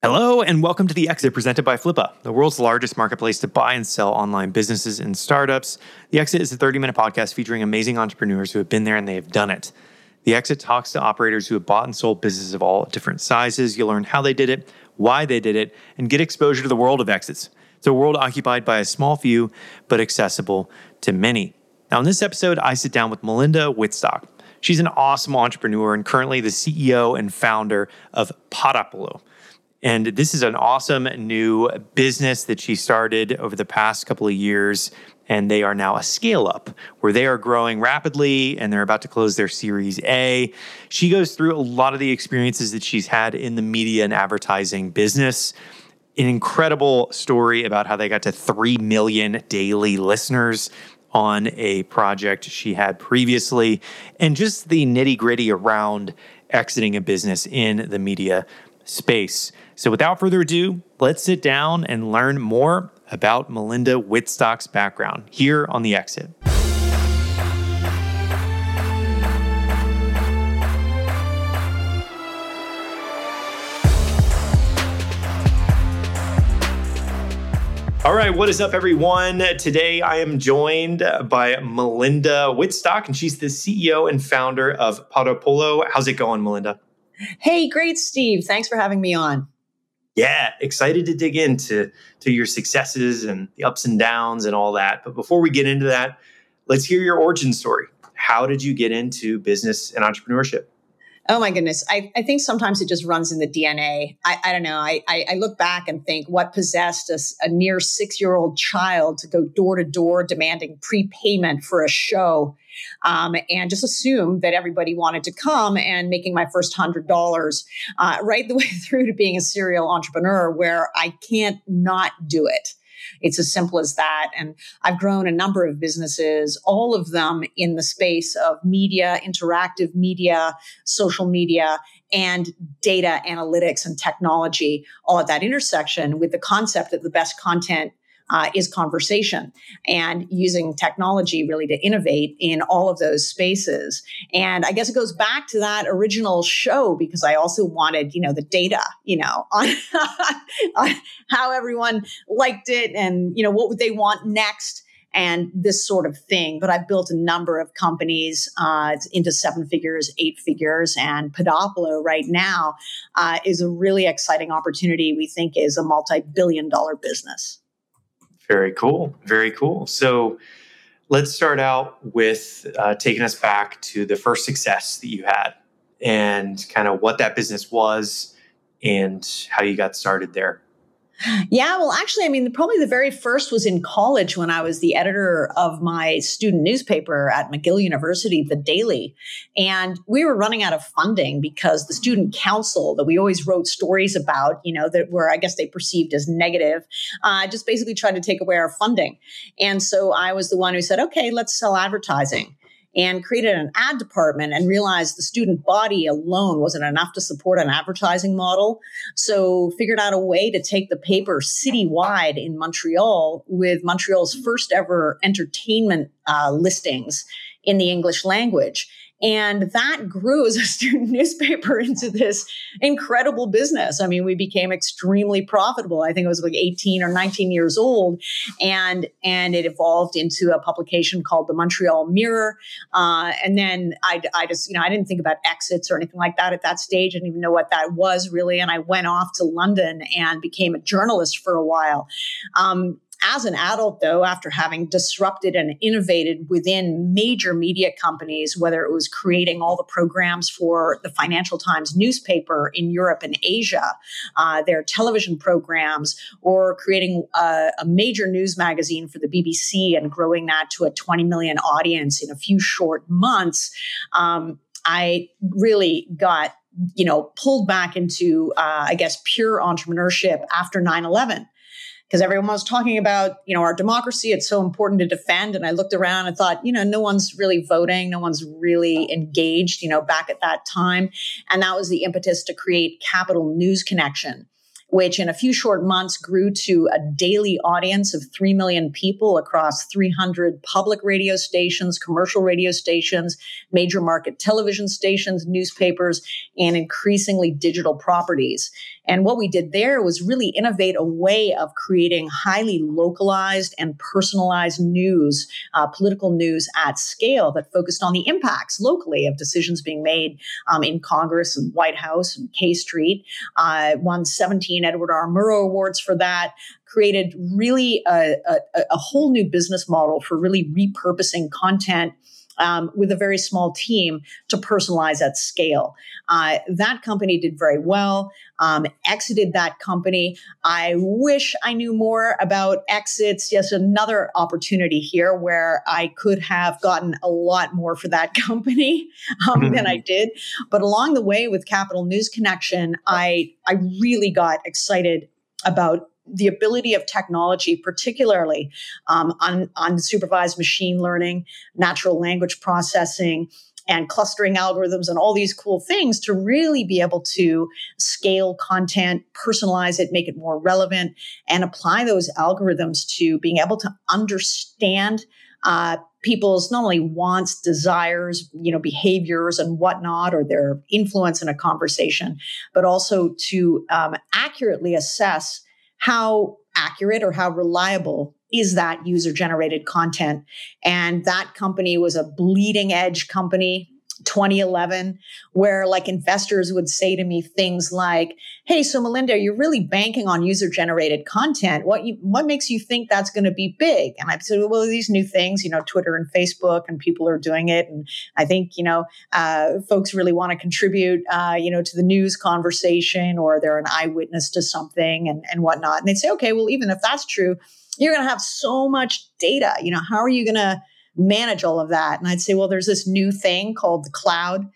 Hello, and welcome to The Exit presented by Flippa, the world's largest marketplace to buy and sell online businesses and startups. The Exit is a 30 minute podcast featuring amazing entrepreneurs who have been there and they have done it. The Exit talks to operators who have bought and sold businesses of all different sizes. You'll learn how they did it, why they did it, and get exposure to the world of exits. It's a world occupied by a small few, but accessible to many. Now, in this episode, I sit down with Melinda Wittstock. She's an awesome entrepreneur and currently the CEO and founder of Podopolo. And this is an awesome new business that she started over the past couple of years. And they are now a scale up where they are growing rapidly and they're about to close their Series A. She goes through a lot of the experiences that she's had in the media and advertising business. An incredible story about how they got to 3 million daily listeners on a project she had previously, and just the nitty gritty around exiting a business in the media space. So, without further ado, let's sit down and learn more about Melinda Wittstock's background here on The Exit. All right, what is up, everyone? Today I am joined by Melinda Wittstock, and she's the CEO and founder of Podopolo. How's it going, Melinda? Hey, great, Steve. Thanks for having me on yeah, excited to dig into to your successes and the ups and downs and all that. But before we get into that, let's hear your origin story. How did you get into business and entrepreneurship? Oh my goodness. I, I think sometimes it just runs in the DNA. I, I don't know. I, I, I look back and think what possessed a, a near six year old child to go door to door demanding prepayment for a show um, and just assume that everybody wanted to come and making my first hundred dollars uh, right the way through to being a serial entrepreneur where I can't not do it. It's as simple as that. And I've grown a number of businesses, all of them in the space of media, interactive media, social media, and data analytics and technology, all at that intersection with the concept that the best content uh, is conversation and using technology really to innovate in all of those spaces. And I guess it goes back to that original show because I also wanted, you know, the data, you know, on, on how everyone liked it and, you know, what would they want next and this sort of thing. But I've built a number of companies uh, into seven figures, eight figures, and Podopolo right now uh, is a really exciting opportunity. We think is a multi-billion dollar business. Very cool. Very cool. So let's start out with uh, taking us back to the first success that you had and kind of what that business was and how you got started there. Yeah, well, actually, I mean, probably the very first was in college when I was the editor of my student newspaper at McGill University, The Daily. And we were running out of funding because the student council that we always wrote stories about, you know, that were, I guess, they perceived as negative, uh, just basically tried to take away our funding. And so I was the one who said, okay, let's sell advertising and created an ad department and realized the student body alone wasn't enough to support an advertising model. So figured out a way to take the paper citywide in Montreal with Montreal's first ever entertainment uh, listings in the English language and that grew as a student newspaper into this incredible business. I mean, we became extremely profitable. I think it was like 18 or 19 years old. And, and it evolved into a publication called the Montreal Mirror. Uh, and then I, I just, you know, I didn't think about exits or anything like that at that stage. I didn't even know what that was really. And I went off to London and became a journalist for a while. Um, as an adult, though, after having disrupted and innovated within major media companies, whether it was creating all the programs for the Financial Times newspaper in Europe and Asia, uh, their television programs, or creating a, a major news magazine for the BBC and growing that to a 20 million audience in a few short months, um, I really got you know pulled back into uh, i guess pure entrepreneurship after 9-11 because everyone was talking about, you know, our democracy. It's so important to defend. And I looked around and thought, you know, no one's really voting. No one's really engaged, you know, back at that time. And that was the impetus to create Capital News Connection which in a few short months grew to a daily audience of 3 million people across 300 public radio stations, commercial radio stations, major market television stations, newspapers, and increasingly digital properties. And what we did there was really innovate a way of creating highly localized and personalized news, uh, political news at scale that focused on the impacts locally of decisions being made um, in Congress and White House and K Street. Uh, won 17 Edward R. Murrow Awards for that created really a, a, a, whole new business model for really repurposing content um, with a very small team to personalize at scale. Uh, that company did very well. Um, exited that company. I wish I knew more about exits. Yes, another opportunity here where I could have gotten a lot more for that company um, mm-hmm. than I did. But along the way with Capital News Connection, I I really got excited about the ability of technology, particularly um, on, supervised machine learning, natural language processing, and clustering algorithms and all these cool things to really be able to scale content, personalize it, make it more relevant, and apply those algorithms to being able to understand uh, people's not only wants, desires, you know, behaviors and whatnot, or their influence in a conversation, but also to um, accurately assess how accurate or how reliable is that user generated content? And that company was a bleeding edge company 2011 where like investors would say to me things like hey so melinda you're really banking on user generated content. What you what makes you think that's going to be big? And i said well these new things you know twitter and facebook and people are doing it and i think you know uh, folks really want to contribute uh, you know to the news conversation or they're an eyewitness to something and, and whatnot. And they'd say okay well even if that's true you're going to have so much data. You know how are you going to manage all of that. And I'd say, well, there's this new thing called the cloud.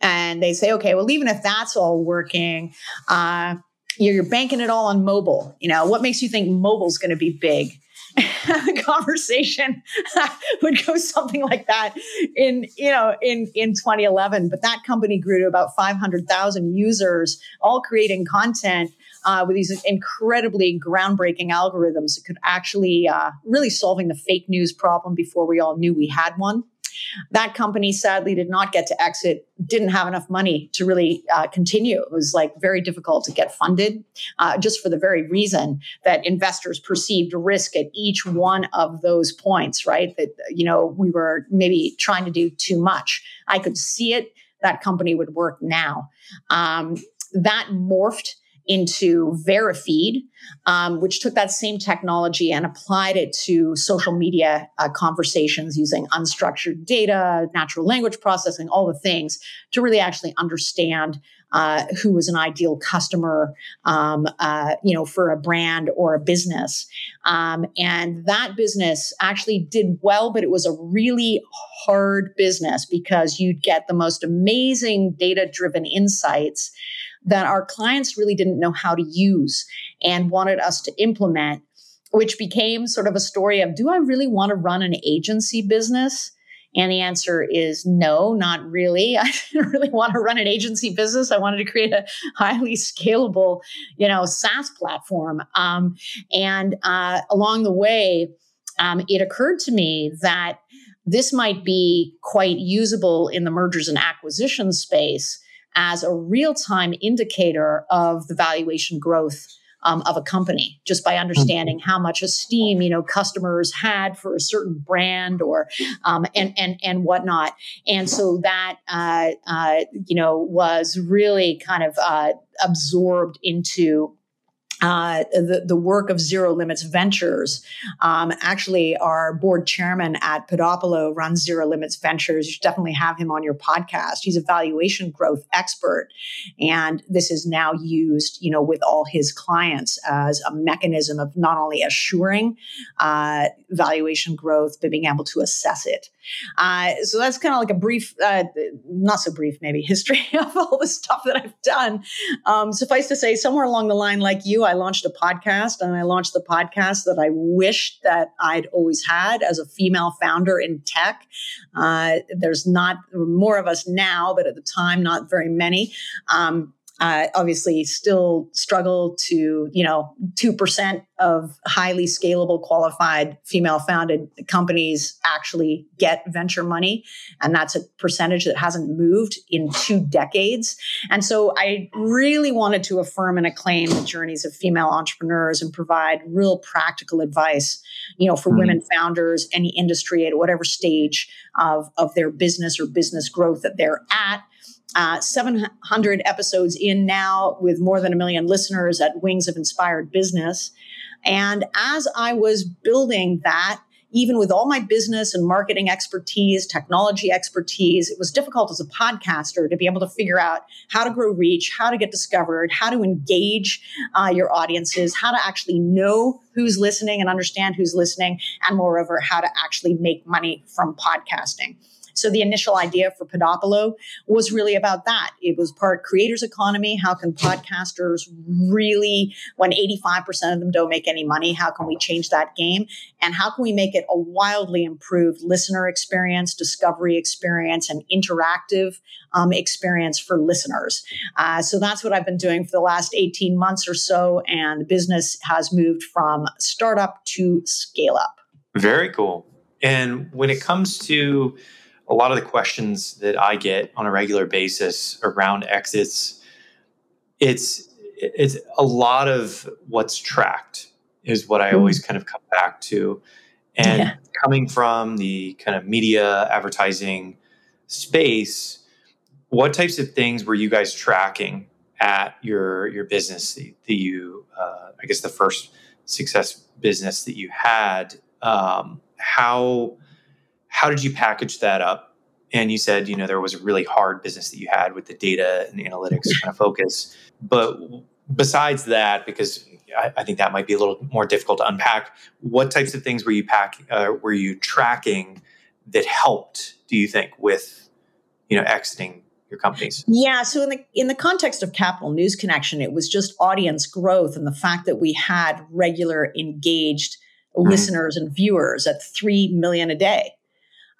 And they say, okay, well, even if that's all working, uh, you're, banking it all on mobile. You know, what makes you think mobile's going to be big? the conversation would go something like that in you know in in 2011 but that company grew to about 500,000 users all creating content uh, with these incredibly groundbreaking algorithms that could actually uh, really solving the fake news problem before we all knew we had one. That company sadly did not get to exit, didn't have enough money to really uh, continue. It was like very difficult to get funded, uh, just for the very reason that investors perceived risk at each one of those points, right? That, you know, we were maybe trying to do too much. I could see it. That company would work now. Um, that morphed into Verifeed, um, which took that same technology and applied it to social media uh, conversations using unstructured data, natural language processing, all the things to really actually understand uh, who was an ideal customer, um, uh, you know, for a brand or a business. Um, and that business actually did well, but it was a really hard business because you'd get the most amazing data-driven insights that our clients really didn't know how to use and wanted us to implement, which became sort of a story of do I really want to run an agency business? And the answer is no, not really. I didn't really want to run an agency business. I wanted to create a highly scalable, you know, SaaS platform. Um, and uh, along the way, um, it occurred to me that this might be quite usable in the mergers and acquisition space as a real time indicator of the valuation growth um, of a company just by understanding mm-hmm. how much esteem you know customers had for a certain brand or um, and and and whatnot and so that uh, uh, you know was really kind of uh, absorbed into uh, the, the work of Zero Limits Ventures. Um, actually, our board chairman at Podopolo runs Zero Limits Ventures. You should definitely have him on your podcast. He's a valuation growth expert. And this is now used, you know, with all his clients as a mechanism of not only assuring uh, valuation growth, but being able to assess it. Uh, so that's kind of like a brief, uh, not so brief, maybe history of all the stuff that I've done. Um, suffice to say, somewhere along the line, like you, I launched a podcast, and I launched the podcast that I wished that I'd always had as a female founder in tech. Uh, there's not more of us now, but at the time, not very many. Um, uh, obviously still struggle to you know 2% of highly scalable qualified female founded companies actually get venture money and that's a percentage that hasn't moved in two decades and so i really wanted to affirm and acclaim the journeys of female entrepreneurs and provide real practical advice you know for mm-hmm. women founders any industry at whatever stage of, of their business or business growth that they're at uh, 700 episodes in now with more than a million listeners at Wings of Inspired Business. And as I was building that, even with all my business and marketing expertise, technology expertise, it was difficult as a podcaster to be able to figure out how to grow reach, how to get discovered, how to engage uh, your audiences, how to actually know who's listening and understand who's listening, and moreover, how to actually make money from podcasting. So the initial idea for Podopolo was really about that. It was part creators economy. How can podcasters really, when 85% of them don't make any money, how can we change that game? And how can we make it a wildly improved listener experience, discovery experience, and interactive um, experience for listeners? Uh, so that's what I've been doing for the last 18 months or so. And the business has moved from startup to scale up. Very cool. And when it comes to a lot of the questions that I get on a regular basis around exits, it's it's a lot of what's tracked is what I always kind of come back to. And yeah. coming from the kind of media advertising space, what types of things were you guys tracking at your your business that you, uh, I guess, the first success business that you had? Um, how how did you package that up? And you said, you know, there was a really hard business that you had with the data and analytics kind of focus. But besides that, because I, I, think that might be a little more difficult to unpack, what types of things were you pack uh, were you tracking that helped? Do you think with you know exiting your companies? Yeah. So in the in the context of Capital News Connection, it was just audience growth and the fact that we had regular engaged mm-hmm. listeners and viewers at three million a day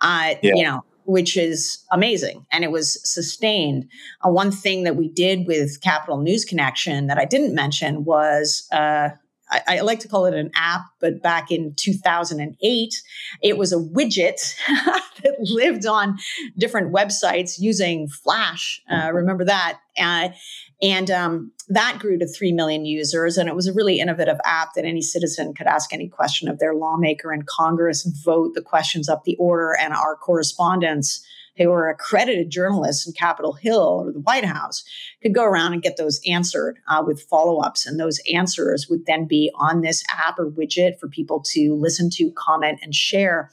uh, yeah. you know, which is amazing. And it was sustained. Uh, one thing that we did with Capital News Connection that I didn't mention was uh, I, I, like to call it an app, but back in 2008, it was a widget that lived on different websites using Flash. Uh, remember that? Uh, and um, that grew to 3 million users. And it was a really innovative app that any citizen could ask any question of their lawmaker in Congress, vote the questions up the order, and our correspondents who were accredited journalists in Capitol Hill or the White House could go around and get those answered uh, with follow ups. And those answers would then be on this app or widget for people to listen to, comment, and share.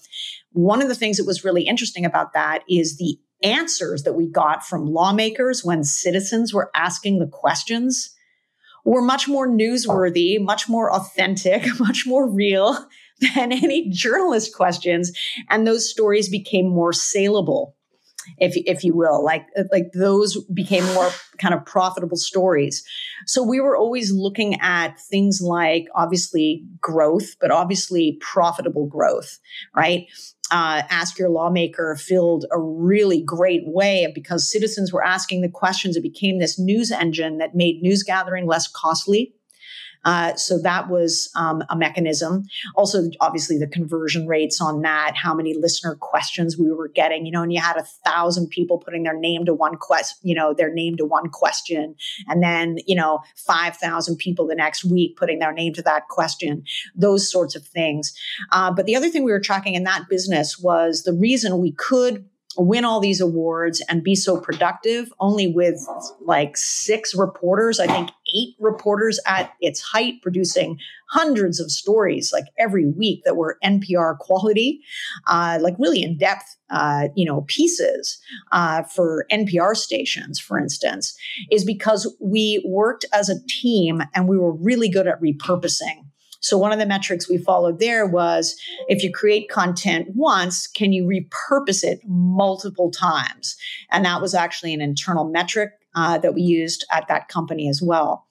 One of the things that was really interesting about that is the answers that we got from lawmakers when citizens were asking the questions were much more newsworthy, much more authentic, much more real than any journalist questions. And those stories became more saleable, if, if you will. Like, like those became more kind of profitable stories. So we were always looking at things like obviously growth, but obviously profitable growth, right? uh, Ask Your Lawmaker filled a really great way because citizens were asking the questions. It became this news engine that made news gathering less costly uh, so that was um, a mechanism. Also, obviously, the conversion rates on that, how many listener questions we were getting, you know, and you had a thousand people putting their name to one quest, you know, their name to one question, and then you know, five thousand people the next week putting their name to that question. Those sorts of things. Uh, but the other thing we were tracking in that business was the reason we could win all these awards and be so productive only with like six reporters i think eight reporters at its height producing hundreds of stories like every week that were npr quality uh, like really in-depth uh, you know pieces uh, for npr stations for instance is because we worked as a team and we were really good at repurposing so one of the metrics we followed there was if you create content once, can you repurpose it multiple times? And that was actually an internal metric uh, that we used at that company as well.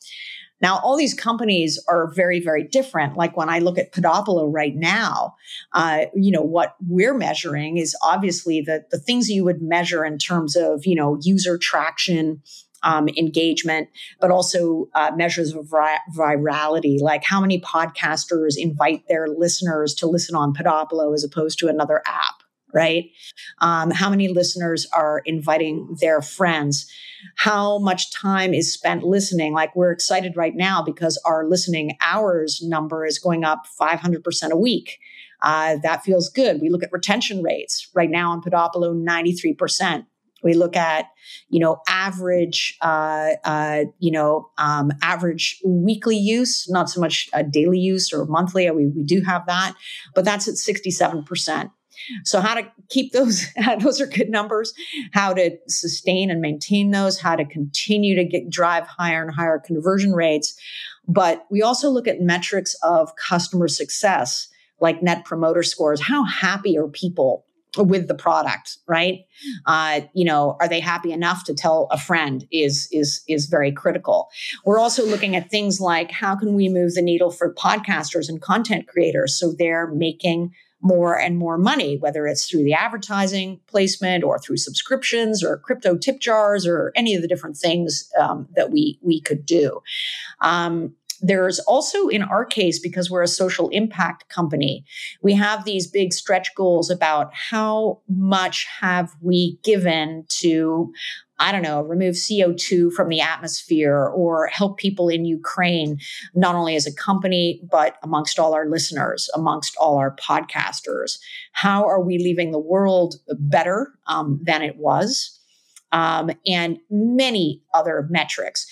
Now, all these companies are very, very different. Like when I look at Podopolo right now, uh, you know, what we're measuring is obviously the, the things you would measure in terms of, you know, user traction, um, engagement, but also uh, measures of vir- virality, like how many podcasters invite their listeners to listen on Podopolo as opposed to another app right? Um, how many listeners are inviting their friends? How much time is spent listening? Like we're excited right now because our listening hours number is going up 500% a week. Uh, that feels good. We look at retention rates right now on Podopolo, 93%. We look at, you know, average, uh, uh, you know, um, average weekly use, not so much daily use or monthly. We, we do have that, but that's at 67%. So how to keep those, those are good numbers, how to sustain and maintain those, how to continue to get drive higher and higher conversion rates. But we also look at metrics of customer success, like net promoter scores. How happy are people with the product right uh, you know are they happy enough to tell a friend is is is very critical we're also looking at things like how can we move the needle for podcasters and content creators so they're making more and more money, whether it's through the advertising placement or through subscriptions or crypto tip jars or any of the different things um, that we we could do. Um, there's also in our case because we're a social impact company we have these big stretch goals about how much have we given to I don't know, remove CO2 from the atmosphere or help people in Ukraine, not only as a company, but amongst all our listeners, amongst all our podcasters. How are we leaving the world better um, than it was? Um, and many other metrics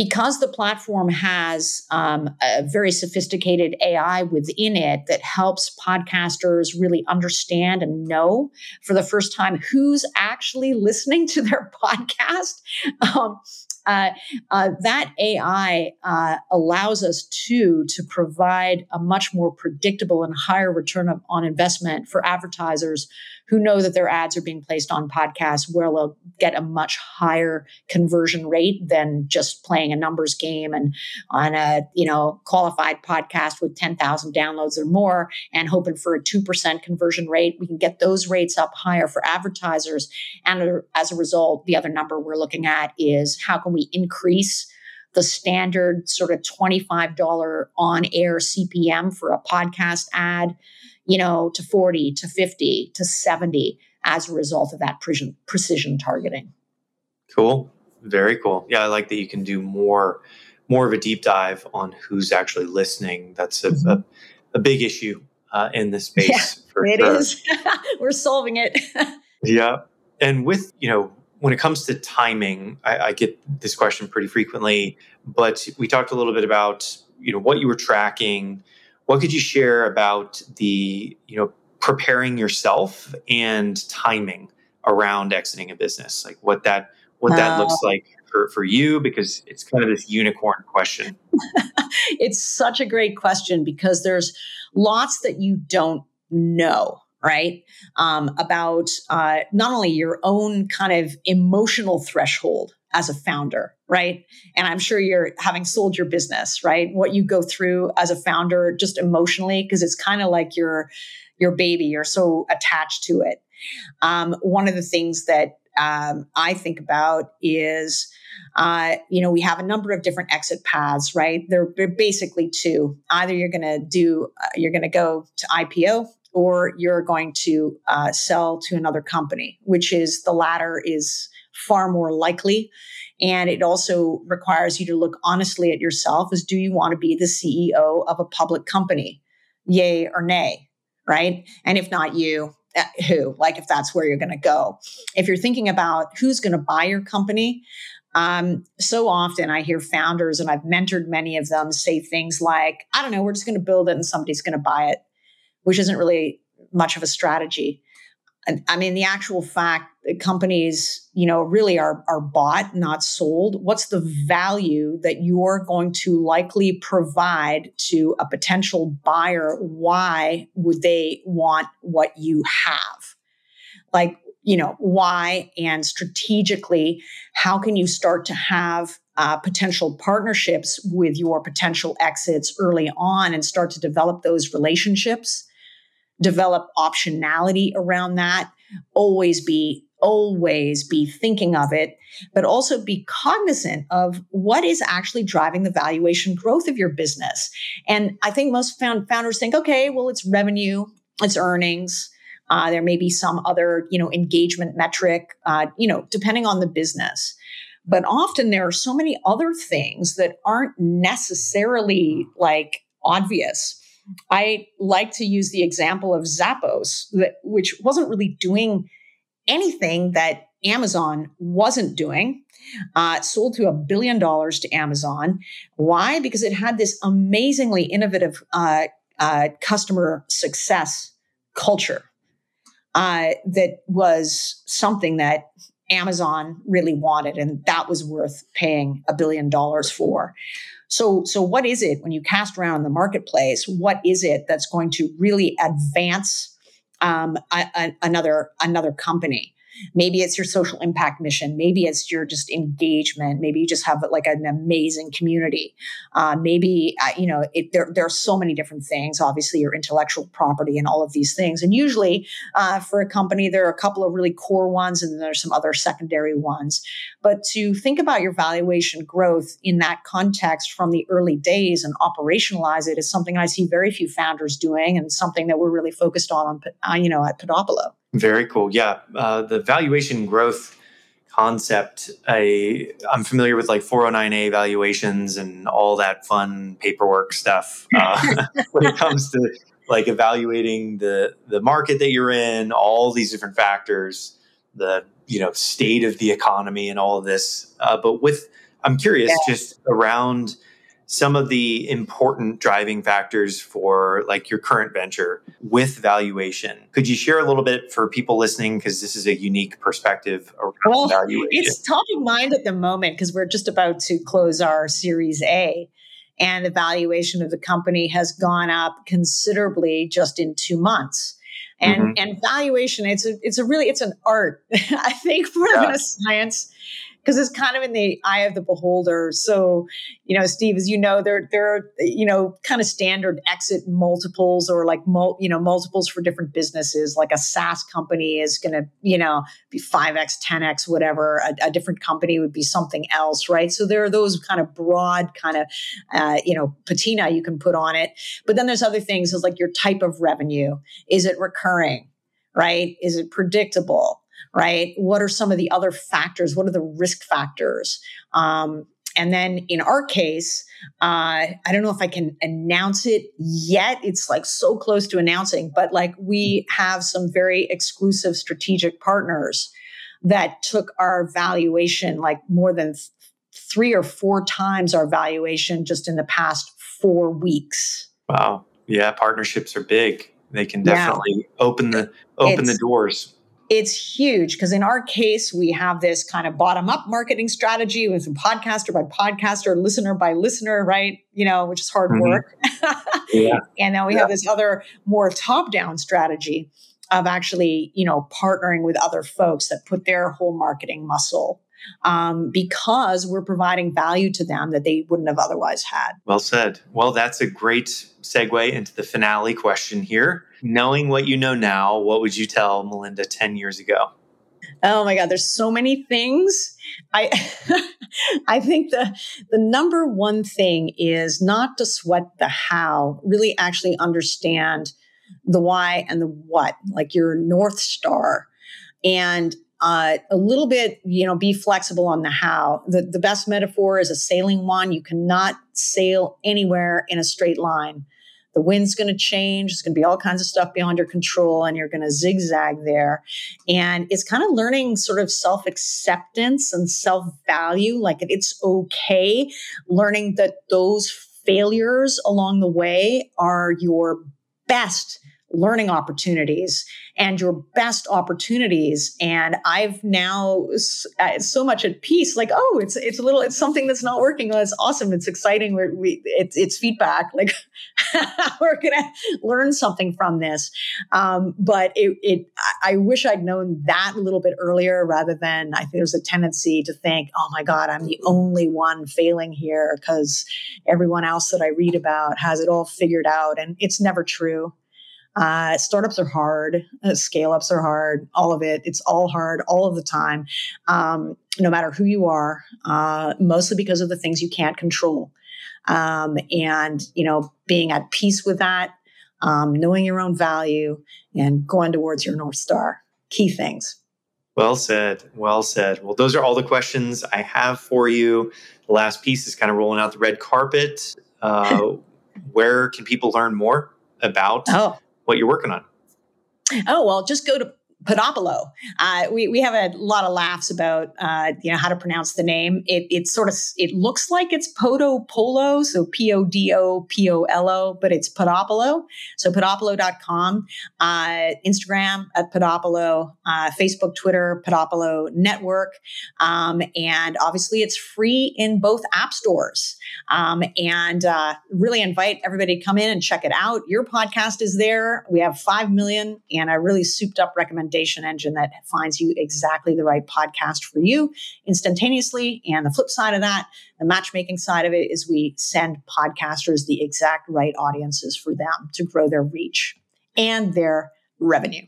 because the platform has um, a very sophisticated AI within it that helps podcasters really understand and know for the first time who's actually listening to their podcast. Um, uh, uh, that AI uh, allows us to to provide a much more predictable and higher return of, on investment for advertisers who know that their ads are being placed on podcasts where they'll uh, get a much higher conversion rate than just playing a numbers game and on a you know qualified podcast with 10,000 downloads or more and hoping for a 2% conversion rate. We can get those rates up higher for advertisers. And as a result the other number we're looking at is how can we increase the standard sort of $25 on air CPM for a podcast ad you know, to 40, to 50, to 70 as a result of that precision, precision targeting. Cool. Very cool. Yeah, I like that you can do more more of a deep dive on who's actually listening. That's a, mm-hmm. a, a, big issue uh, in this space. Yeah, for it sure. is. We're solving it. yeah. And with, you know, when it comes to timing, I, I, get this question pretty frequently, but we talked a little bit about, you know, what you were tracking, what could you share about the, you know, preparing yourself and timing around exiting a business? Like what that what that uh, looks like for, for you because it's kind of this unicorn question. it's such a great question because there's lots that you don't know right? Um, about uh, not only your own kind of emotional threshold as a founder, right? And I'm sure you're having sold your business, right? What you go through as a founder just emotionally, because it's kind of like your your baby. You're so attached to it. Um, one of the things that um, I think about is, uh, you know, we have a number of different exit paths, right? They're, they're basically two. Either you're going to do, uh, you're going to go to IPO, or you're going to uh, sell to another company, which is the latter is far more likely. And it also requires you to look honestly at yourself as do you want to be the CEO of a public company? Yay or nay, right? And if not you, uh, who? Like if that's where you're going to go. If you're thinking about who's going to buy your company, um, so often I hear founders, and I've mentored many of them, say things like, I don't know, we're just going to build it and somebody's going to buy it, which isn't really much of a strategy. I mean, the actual fact that companies, you know, really are are bought, not sold. What's the value that you're going to likely provide to a potential buyer? Why would they want what you have? Like, you know, why and strategically, how can you start to have uh, potential partnerships with your potential exits early on and start to develop those relationships? Develop optionality around that always be always be thinking of it, but also be cognizant of what is actually driving the valuation growth of your business. And I think most founders think, okay, well, it's revenue, it's earnings. Uh, there may be some other, you know, engagement metric, uh, you know, depending on the business. But often there are so many other things that aren't necessarily like obvious. I like to use the example of Zappos, that, which wasn't really doing anything that Amazon wasn't doing. Uh, sold to a billion dollars to Amazon. Why? Because it had this amazingly innovative uh, uh, customer success culture uh, that was something that Amazon really wanted, and that was worth paying a billion dollars for. So, so what is it when you cast around the marketplace? What is it that's going to really advance um, a, a, another another company? Maybe it's your social impact mission. Maybe it's your just engagement. Maybe you just have like an amazing community. Uh, maybe uh, you know it, there there are so many different things. Obviously, your intellectual property and all of these things. And usually, uh, for a company, there are a couple of really core ones, and then there's some other secondary ones. But to think about your valuation growth in that context from the early days and operationalize it is something I see very few founders doing, and something that we're really focused on, uh, you know, at Podopolo. Very cool. Yeah, uh, the valuation growth concept. I I'm familiar with like 409a valuations and all that fun paperwork stuff uh, when it comes to like evaluating the the market that you're in, all these different factors, the you know state of the economy, and all of this. Uh, but with I'm curious yeah. just around some of the important driving factors for like your current venture with valuation. Could you share a little bit for people listening because this is a unique perspective around well, valuation? It's top of mind at the moment because we're just about to close our Series A and the valuation of the company has gone up considerably just in 2 months. And mm-hmm. and valuation it's a it's a really it's an art. I think more yeah. than a science because it's kind of in the eye of the beholder. So, you know, Steve, as you know, there there are you know kind of standard exit multiples or like mul- you know multiples for different businesses. Like a SaaS company is going to you know be five x, ten x, whatever. A, a, different company would be something else, right? So there are those kind of broad kind of uh, you know patina you can put on it. But then there's other things, as like your type of revenue. Is it recurring? Right? Is it predictable? Right? What are some of the other factors? What are the risk factors? Um, and then in our case, uh, I don't know if I can announce it yet. It's like so close to announcing, but like we have some very exclusive strategic partners that took our valuation like more than th- three or four times our valuation just in the past four weeks. Wow. Yeah, partnerships are big. They can definitely yeah. open the open it's, the doors it's huge because in our case, we have this kind of bottom up marketing strategy with podcaster by podcaster, listener by listener, right? You know, which is hard mm-hmm. work. yeah. And then we yeah. have this other more top down strategy of actually, you know, partnering with other folks that put their whole marketing muscle um, because we're providing value to them that they wouldn't have otherwise had. Well said. Well, that's a great segue into the finale question here. Knowing what you know now, what would you tell Melinda 10 years ago? Oh my God, there's so many things. I I think the the number one thing is not to sweat the how, really actually understand the why and the what, like your North Star. And uh, a little bit, you know, be flexible on the how. The, the best metaphor is a sailing one. You cannot sail anywhere in a straight line. The wind's going to change. There's going to be all kinds of stuff beyond your control, and you're going to zigzag there. And it's kind of learning sort of self acceptance and self value. Like it's okay learning that those failures along the way are your best learning opportunities and your best opportunities. And i've now uh, so much at peace like oh it's it's a little it's something that's not working. Oh, it's awesome. It's exciting. We're, we it's, it's feedback. Like we're gonna learn something from this. Um, but it, it i wish i'd known that a little bit earlier rather than i think there's a tendency to think oh my god i'm the only one failing here because everyone else that i read about has it all figured out. And it's never true Uh, startups are hard, uh, scale ups are hard, all of it. It's all hard all of the time, um, no matter who you are, uh, mostly because of the things you can't control. Um, and, you know, being at peace with that, um, knowing your own value, and going towards your North Star. Key things. Well said. Well said. Well, those are all the questions I have for you. The last piece is kind of rolling out the red carpet. Uh, where can people learn more about oh. What you're working on? Oh, well, just go to Podopolo. Uh, we we have a lot of laughs about uh, you know how to pronounce the name. It it sort of it looks like it's Podo Polo, so P O D O P O L O, but it's Podopolo. So podopolo.com, uh, Instagram at Podopolo, uh, Facebook, Twitter, Podopolo Network, um, and obviously it's free in both app stores. Um, and uh, really invite everybody to come in and check it out. Your podcast is there. We have five million, and a really souped up recommendation recommendation engine that finds you exactly the right podcast for you instantaneously. And the flip side of that, the matchmaking side of it is we send podcasters the exact right audiences for them to grow their reach and their revenue.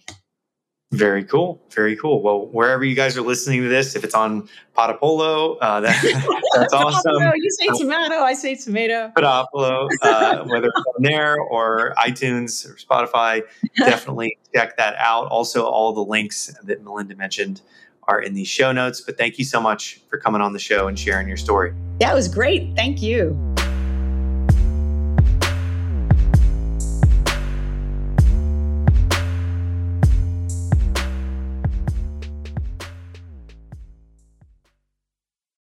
Very cool. Very cool. Well, wherever you guys are listening to this, if it's on Podopolo, uh, that, that's awesome. You say tomato, I say tomato. Podopolo, uh, whether it's on there or iTunes or Spotify, definitely check that out. Also, all the links that Melinda mentioned are in the show notes. But thank you so much for coming on the show and sharing your story. That was great. Thank you.